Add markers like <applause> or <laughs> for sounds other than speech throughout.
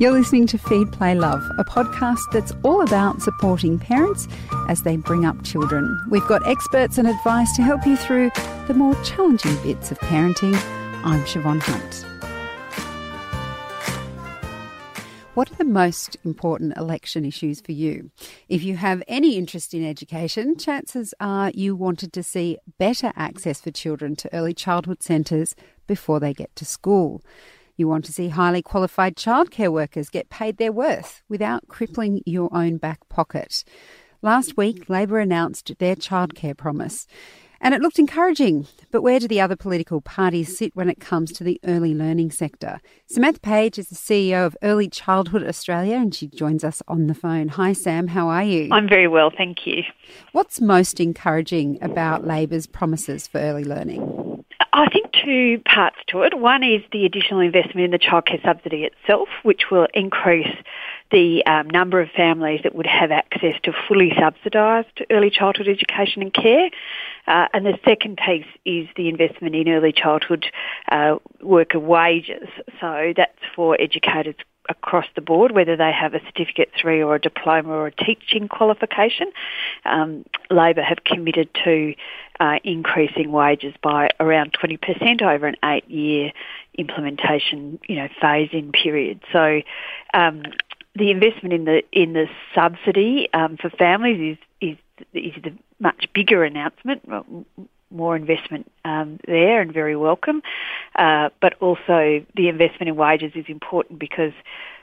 You're listening to Feed, Play, Love, a podcast that's all about supporting parents as they bring up children. We've got experts and advice to help you through the more challenging bits of parenting. I'm Siobhan Hunt. What are the most important election issues for you? If you have any interest in education, chances are you wanted to see better access for children to early childhood centres before they get to school. You want to see highly qualified childcare workers get paid their worth without crippling your own back pocket. Last week, Labor announced their childcare promise. And it looked encouraging. But where do the other political parties sit when it comes to the early learning sector? Samantha Page is the CEO of Early Childhood Australia and she joins us on the phone. Hi, Sam. How are you? I'm very well, thank you. What's most encouraging about Labor's promises for early learning? I think two parts to it. One is the additional investment in the childcare subsidy itself, which will increase the um, number of families that would have access to fully subsidised early childhood education and care. Uh, and the second piece is the investment in early childhood uh, worker wages. So that's for educators across the board, whether they have a certificate three or a diploma or a teaching qualification. Um, Labor have committed to uh, increasing wages by around 20% over an eight-year implementation, you know, phase-in period. So um, the investment in the in the subsidy um, for families is is is the much bigger announcement. More investment um, there and very welcome, uh, but also the investment in wages is important because,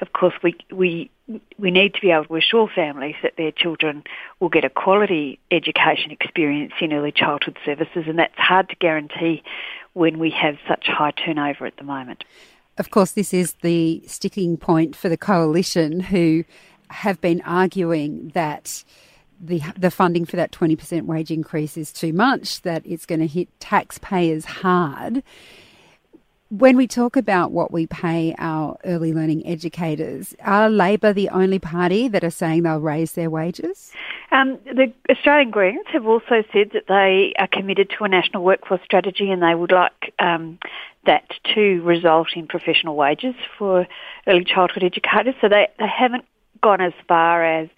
of course, we we we need to be able to assure families that their children will get a quality education experience in early childhood services, and that's hard to guarantee when we have such high turnover at the moment. Of course, this is the sticking point for the coalition who have been arguing that the the funding for that 20% wage increase is too much, that it's going to hit taxpayers hard. When we talk about what we pay our early learning educators, are Labor the only party that are saying they'll raise their wages? Um, the Australian Greens have also said that they are committed to a national workforce strategy and they would like um, that to result in professional wages for early childhood educators. So they, they haven't gone as far as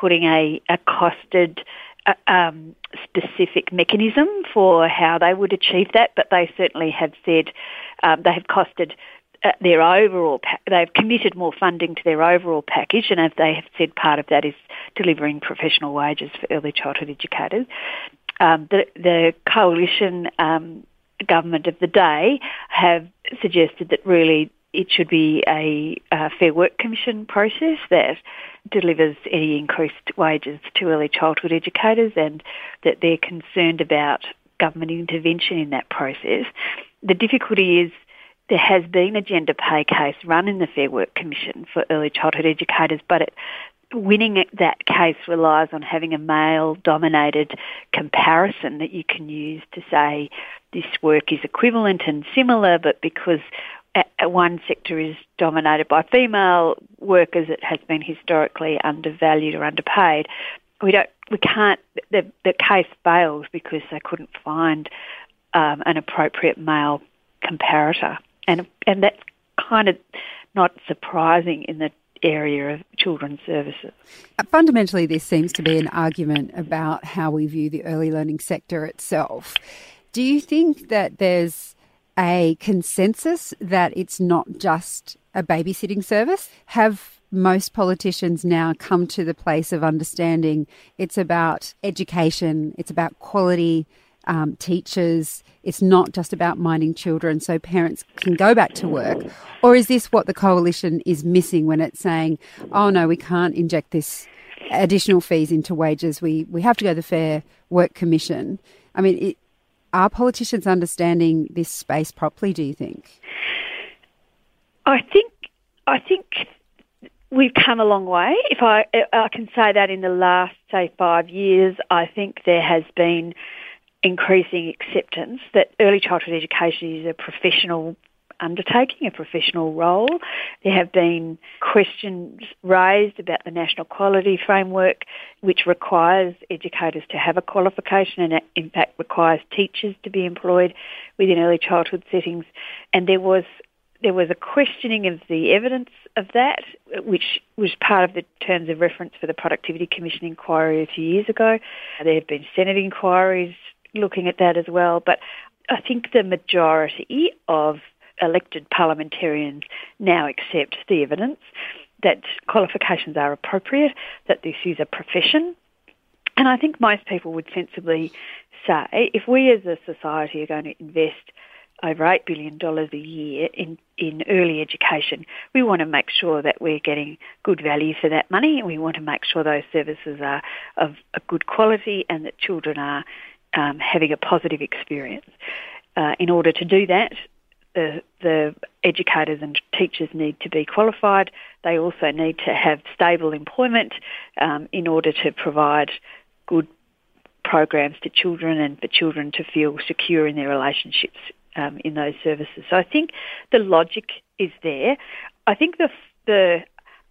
putting a, a costed uh, um, specific mechanism for how they would achieve that, but they certainly have said um, they have costed uh, their overall, pa- they've committed more funding to their overall package, and as they have said, part of that is delivering professional wages for early childhood educators. Um, the, the coalition um, government of the day have suggested that really it should be a, a Fair Work Commission process that delivers any increased wages to early childhood educators and that they're concerned about government intervention in that process. The difficulty is there has been a gender pay case run in the Fair Work Commission for early childhood educators, but it, winning that case relies on having a male dominated comparison that you can use to say this work is equivalent and similar, but because one sector is dominated by female workers, it has been historically undervalued or underpaid. We don't, we can't. The, the case fails because they couldn't find um, an appropriate male comparator, and and that's kind of not surprising in the area of children's services. Uh, fundamentally, this seems to be an argument about how we view the early learning sector itself. Do you think that there's a consensus that it's not just a babysitting service? Have most politicians now come to the place of understanding it's about education, it's about quality um, teachers, it's not just about minding children so parents can go back to work? Or is this what the coalition is missing when it's saying, oh no, we can't inject this additional fees into wages, we, we have to go to the Fair Work Commission? I mean, it, are politicians understanding this space properly? Do you think? I think I think we've come a long way. If I I can say that in the last say five years, I think there has been increasing acceptance that early childhood education is a professional undertaking, a professional role. There have been questions raised about the National Quality Framework, which requires educators to have a qualification and in fact requires teachers to be employed within early childhood settings. And there was there was a questioning of the evidence of that, which was part of the terms of reference for the Productivity Commission inquiry a few years ago. There have been Senate inquiries looking at that as well, but I think the majority of elected parliamentarians now accept the evidence that qualifications are appropriate, that this is a profession. And I think most people would sensibly say if we as a society are going to invest over $8 billion a year in, in early education, we want to make sure that we're getting good value for that money and we want to make sure those services are of a good quality and that children are um, having a positive experience. Uh, in order to do that, the, the educators and teachers need to be qualified. They also need to have stable employment um, in order to provide good programs to children and for children to feel secure in their relationships um, in those services. So I think the logic is there. I think the the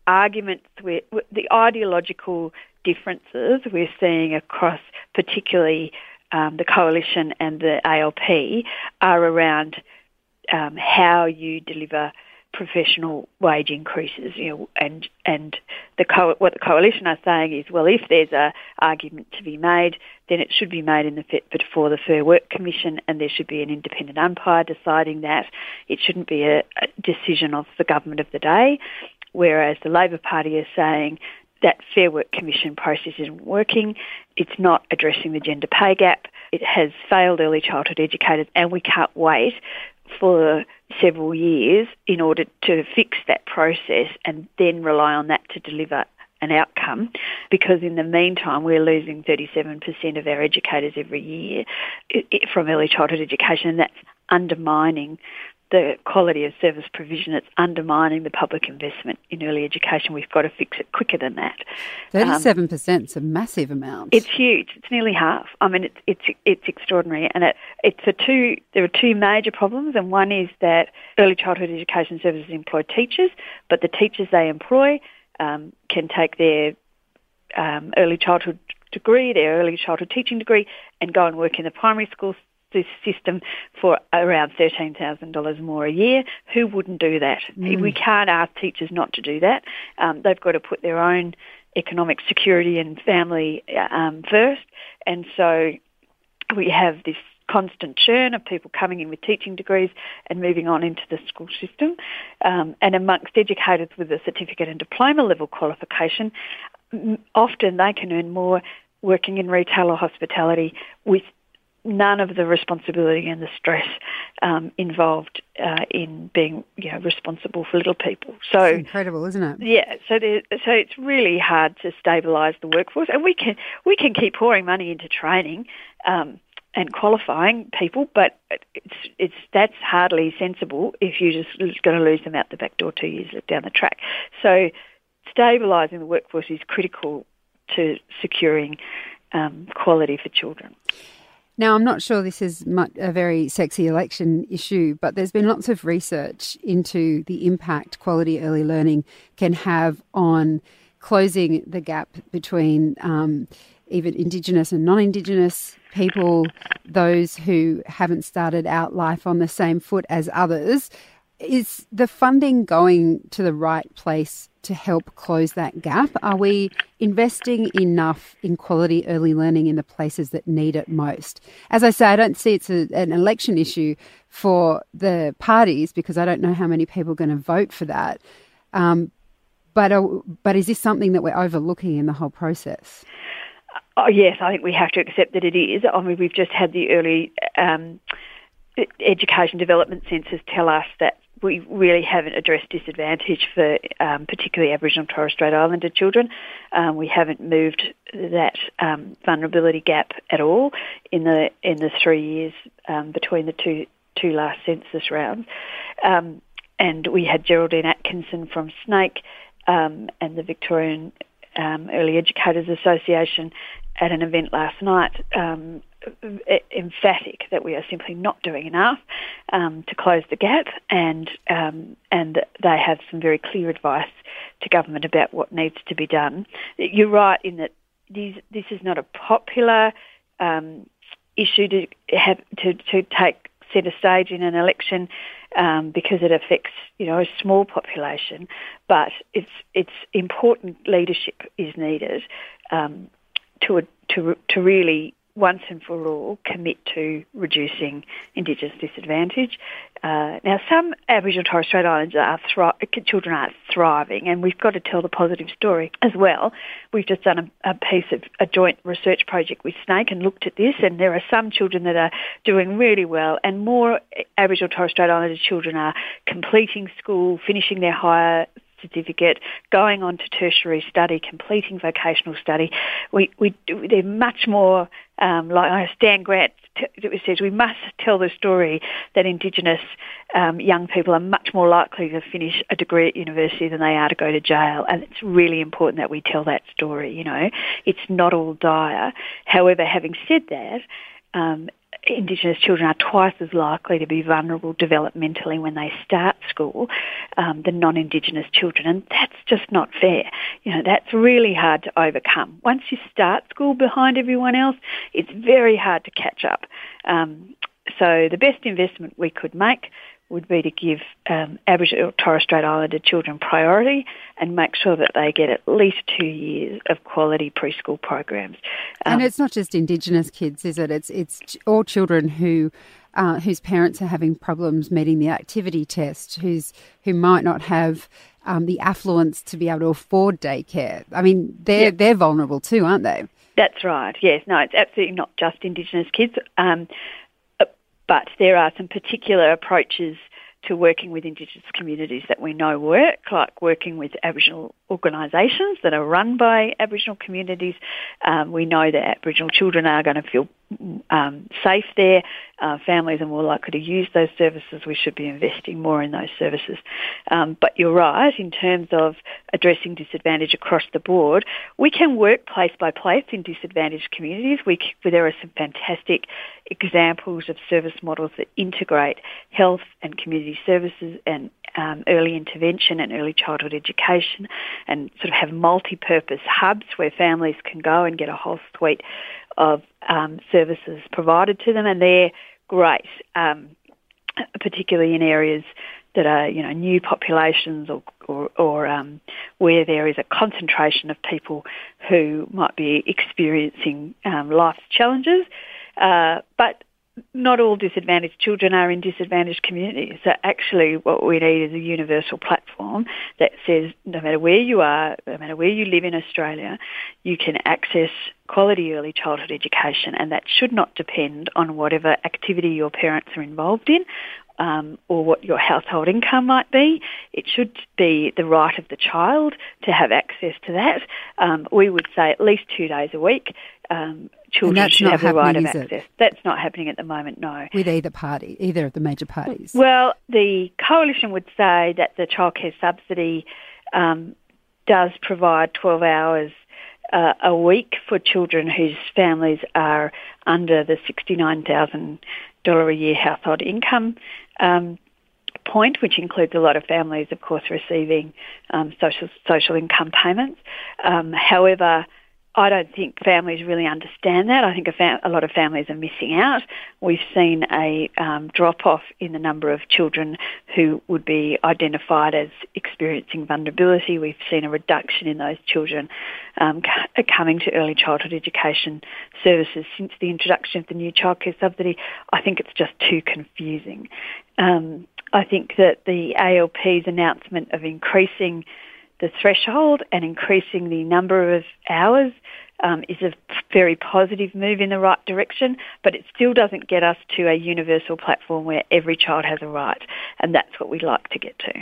arguments, the ideological differences we're seeing across particularly um, the coalition and the ALP are around um, how you deliver professional wage increases, you know, and and the co- what the coalition are saying is, well, if there's a argument to be made, then it should be made in the before the Fair Work Commission, and there should be an independent umpire deciding that. It shouldn't be a, a decision of the government of the day. Whereas the Labor Party is saying that Fair Work Commission process isn't working. It's not addressing the gender pay gap. It has failed early childhood educators, and we can't wait for several years in order to fix that process and then rely on that to deliver an outcome. Because in the meantime we're losing 37% of our educators every year from early childhood education. And that's undermining the quality of service provision. It's undermining the public investment in early education. We've got to fix it quicker than that. Thirty-seven um, percent is a massive amount. It's huge. It's nearly half. I mean, it's it's it's extraordinary, and it it's a two. There are two major problems, and one is that early childhood education services employ teachers, but the teachers they employ um, can take their um, early childhood degree, their early childhood teaching degree, and go and work in the primary school this system for around $13,000 more a year. Who wouldn't do that? Mm. We can't ask teachers not to do that. Um, they've got to put their own economic security and family um, first. And so we have this constant churn of people coming in with teaching degrees and moving on into the school system. Um, and amongst educators with a certificate and diploma level qualification, often they can earn more working in retail or hospitality with none of the responsibility and the stress um, involved uh, in being you know responsible for little people. So it's incredible, isn't it? Yeah. So there, so it's really hard to stabilise the workforce, and we can we can keep pouring money into training. Um, and qualifying people, but it's it's that's hardly sensible if you're just going to lose them out the back door two years down the track. So, stabilising the workforce is critical to securing um, quality for children. Now, I'm not sure this is a very sexy election issue, but there's been lots of research into the impact quality early learning can have on closing the gap between um, even Indigenous and non Indigenous people, those who haven't started out life on the same foot as others. Is the funding going to the right place to help close that gap? Are we investing enough in quality early learning in the places that need it most? As I say, I don't see it's a, an election issue for the parties because I don't know how many people are going to vote for that. Um, but, uh, but is this something that we're overlooking in the whole process? Oh, yes, I think we have to accept that it is. I mean, we've just had the early um, education development census tell us that we really haven't addressed disadvantage for um, particularly Aboriginal and Torres Strait Islander children. Um, we haven't moved that um, vulnerability gap at all in the in the three years um, between the two two last census rounds. Um, and we had Geraldine Atkinson from SNAICC um, and the Victorian Early Educators Association at an event last night um, emphatic that we are simply not doing enough um, to close the gap, and um, and they have some very clear advice to government about what needs to be done. You're right in that these, this is not a popular um, issue to have to, to take centre stage in an election um, because it affects you know a small population, but it's it's important leadership is needed um, to to to really once and for all commit to reducing Indigenous disadvantage. Uh, now, some Aboriginal Torres Strait Islanders are thri- children are thriving, and we've got to tell the positive story as well. We've just done a, a, piece of a joint research project with SNAICC and looked at this, and there are some children that are doing really well, and more Aboriginal Torres Strait Islander children are completing school, finishing their higher certificate, going on to tertiary study, completing vocational study. We, we, they're much more, um, like I Stan Grant t- says, we must tell the story that Indigenous um, young people are much more likely to finish a degree at university than they are to go to jail. And it's really important that we tell that story, you know. It's not all dire. However, having said that, um, Indigenous children are twice as likely to be vulnerable developmentally when they start school um, than non-Indigenous children, and that's just not fair. You know, that's really hard to overcome. Once you start school behind everyone else, it's very hard to catch up. Um, so the best investment we could make would be to give um, Aboriginal Torres Strait Islander children priority and make sure that they get at least two years of quality preschool programs. Um, and it's not just Indigenous kids, is it? It's it's all children who. Uh, whose parents are having problems meeting the activity test, who's who might not have um, the affluence to be able to afford daycare. I mean, they're yep. they're vulnerable too, aren't they? That's right. Yes. No, it's absolutely not just Indigenous kids. Um, but there are some particular approaches to working with Indigenous communities that we know work, like working with Aboriginal organisations that are run by Aboriginal communities. Um, we know that Aboriginal children are going to feel um, safe there. Uh, families are more likely to use those services. We should be investing more in those services. Um, but you're right, in terms of addressing disadvantage across the board, we can work place by place in disadvantaged communities. We, there are some fantastic examples of service models that integrate health and community services and um, early intervention and early childhood education and sort of have multi-purpose hubs where families can go and get a whole suite of um, services provided to them and they're great, um, particularly in areas that are, you know, new populations or, or, or um, where there is a concentration of people who might be experiencing um, life's challenges. Uh, but not all disadvantaged children are in disadvantaged communities. So actually what we need is a universal platform that says no matter where you are, no matter where you live in Australia, you can access quality early childhood education and that should not depend on whatever activity your parents are involved in um, or what your household income might be. It should be the right of the child to have access to that. Um, we would say at least two days a week. Um, children should have the right of access. That's not happening at the moment, no. With either party, either of the major parties? Well, the coalition would say that the childcare subsidy um, does provide 12 hours uh, a week for children whose families are under the $69,000 a year household income um, point, which includes a lot of families, of course, receiving um, social social income payments. Um, however, I don't think families really understand that. I think a, fam- a lot of families are missing out. We've seen a um, drop off in the number of children who would be identified as experiencing vulnerability. We've seen a reduction in those children um, c- coming to early childhood education services since the introduction of the new childcare subsidy. I think it's just too confusing. Um, I think that the ALP's announcement of increasing the threshold and increasing the number of hours um, is a very positive move in the right direction, but it still doesn't get us to a universal platform where every child has a right, and that's what we'd like to get to.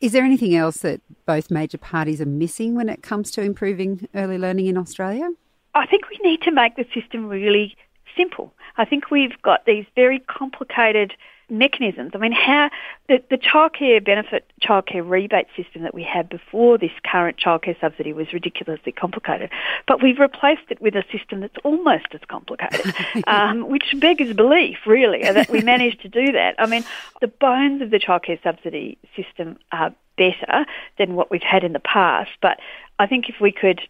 Is there anything else that both major parties are missing when it comes to improving early learning in Australia? I think we need to make the system really simple. I think we've got these very complicated mechanisms. I mean, how the, the childcare benefit, childcare rebate system that we had before this current childcare subsidy was ridiculously complicated, but we've replaced it with a system that's almost as complicated, <laughs> um, which beggars belief, really, that we managed to do that. I mean, the bones of the childcare subsidy system are better than what we've had in the past, but I think if we could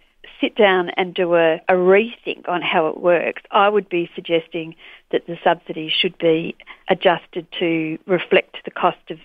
sit down and do a, a rethink on how it works, I would be suggesting that the subsidy should be adjusted to reflect the cost of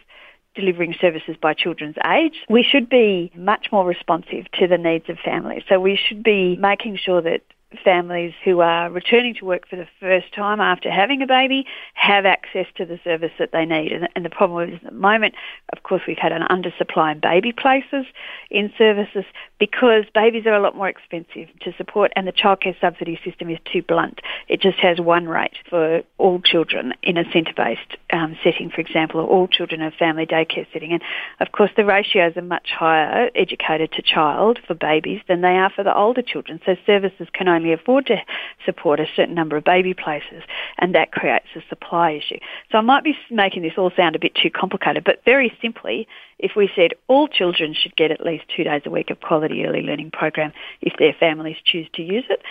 delivering services by children's age. We should be much more responsive to the needs of families. So we should be making sure that families who are returning to work for the first time after having a baby have access to the service that they need. And, and the problem is at the moment, of course, we've had an undersupply in baby places in services because babies are a lot more expensive to support and the childcare subsidy system is too blunt. It just has one rate for all children in a centre-based um, setting, for example, or all children in a family daycare setting. And of course, the ratios are much higher educated to child for babies than they are for the older children. So services can only afford to support a certain number of baby places, and that creates a supply issue. So I might be making this all sound a bit too complicated, but very simply, if we said all children should get at least two days a week of quality early learning program if their families choose to use it,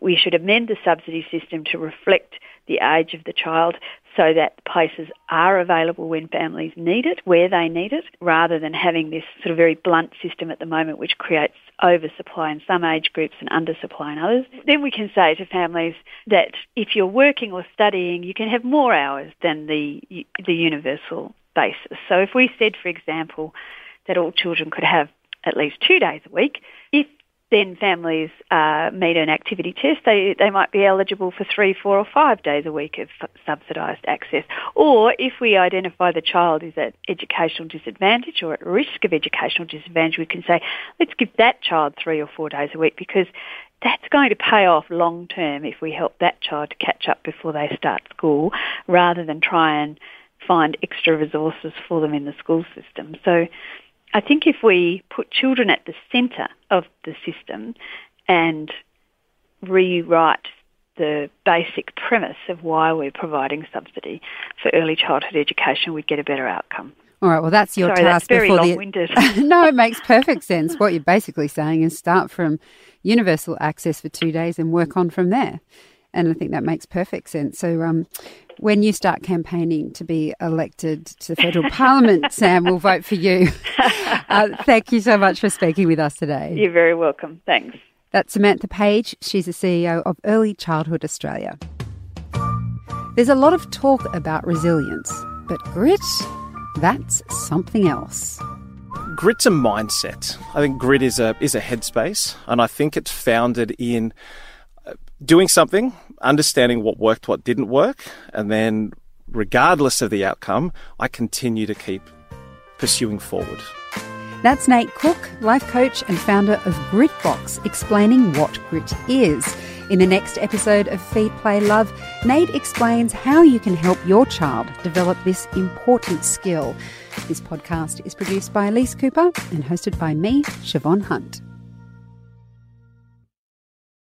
we should amend the subsidy system to reflect the age of the child so that places are available when families need it, where they need it, rather than having this sort of very blunt system at the moment which creates oversupply in some age groups and undersupply in others. Then we can say to families that if you're working or studying, you can have more hours than the, the universal basis. So if we said, for example, that all children could have at least two days a week, if then families uh, meet an activity test, they, they might be eligible for three, four or five days a week of subsidised access. Or if we identify the child is at educational disadvantage or at risk of educational disadvantage, we can say, let's give that child three or four days a week because that's going to pay off long term if we help that child to catch up before they start school rather than try and find extra resources for them in the school system. So I think if we put children at the centre of the system and rewrite the basic premise of why we're providing subsidy for early childhood education, we'd get a better outcome. All right, well, that's your Sorry, task. That's very before long-winded. The... <laughs> no, it makes perfect sense. What you're basically saying is start from universal access for two days and work on from there. And I think that makes perfect sense. So, um, when you start campaigning to be elected to the federal <laughs> parliament, Sam, we'll vote for you. <laughs> Uh, thank you so much for speaking with us today. You're very welcome. Thanks. That's Samantha Page. She's the CEO of Early Childhood Australia. There's a lot of talk about resilience, but grit, that's something else. Grit's a mindset. I think grit is a is a headspace, and I think it's founded in doing something understanding what worked, what didn't work, and then, regardless of the outcome, I continue to keep pursuing forward. That's Nate Cook, life coach and founder of Gritbox, explaining what grit is. In the next episode of Feed, Play, Love, Nate explains how you can help your child develop this important skill. This podcast is produced by Elise Cooper and hosted by me, Siobhan Hunt.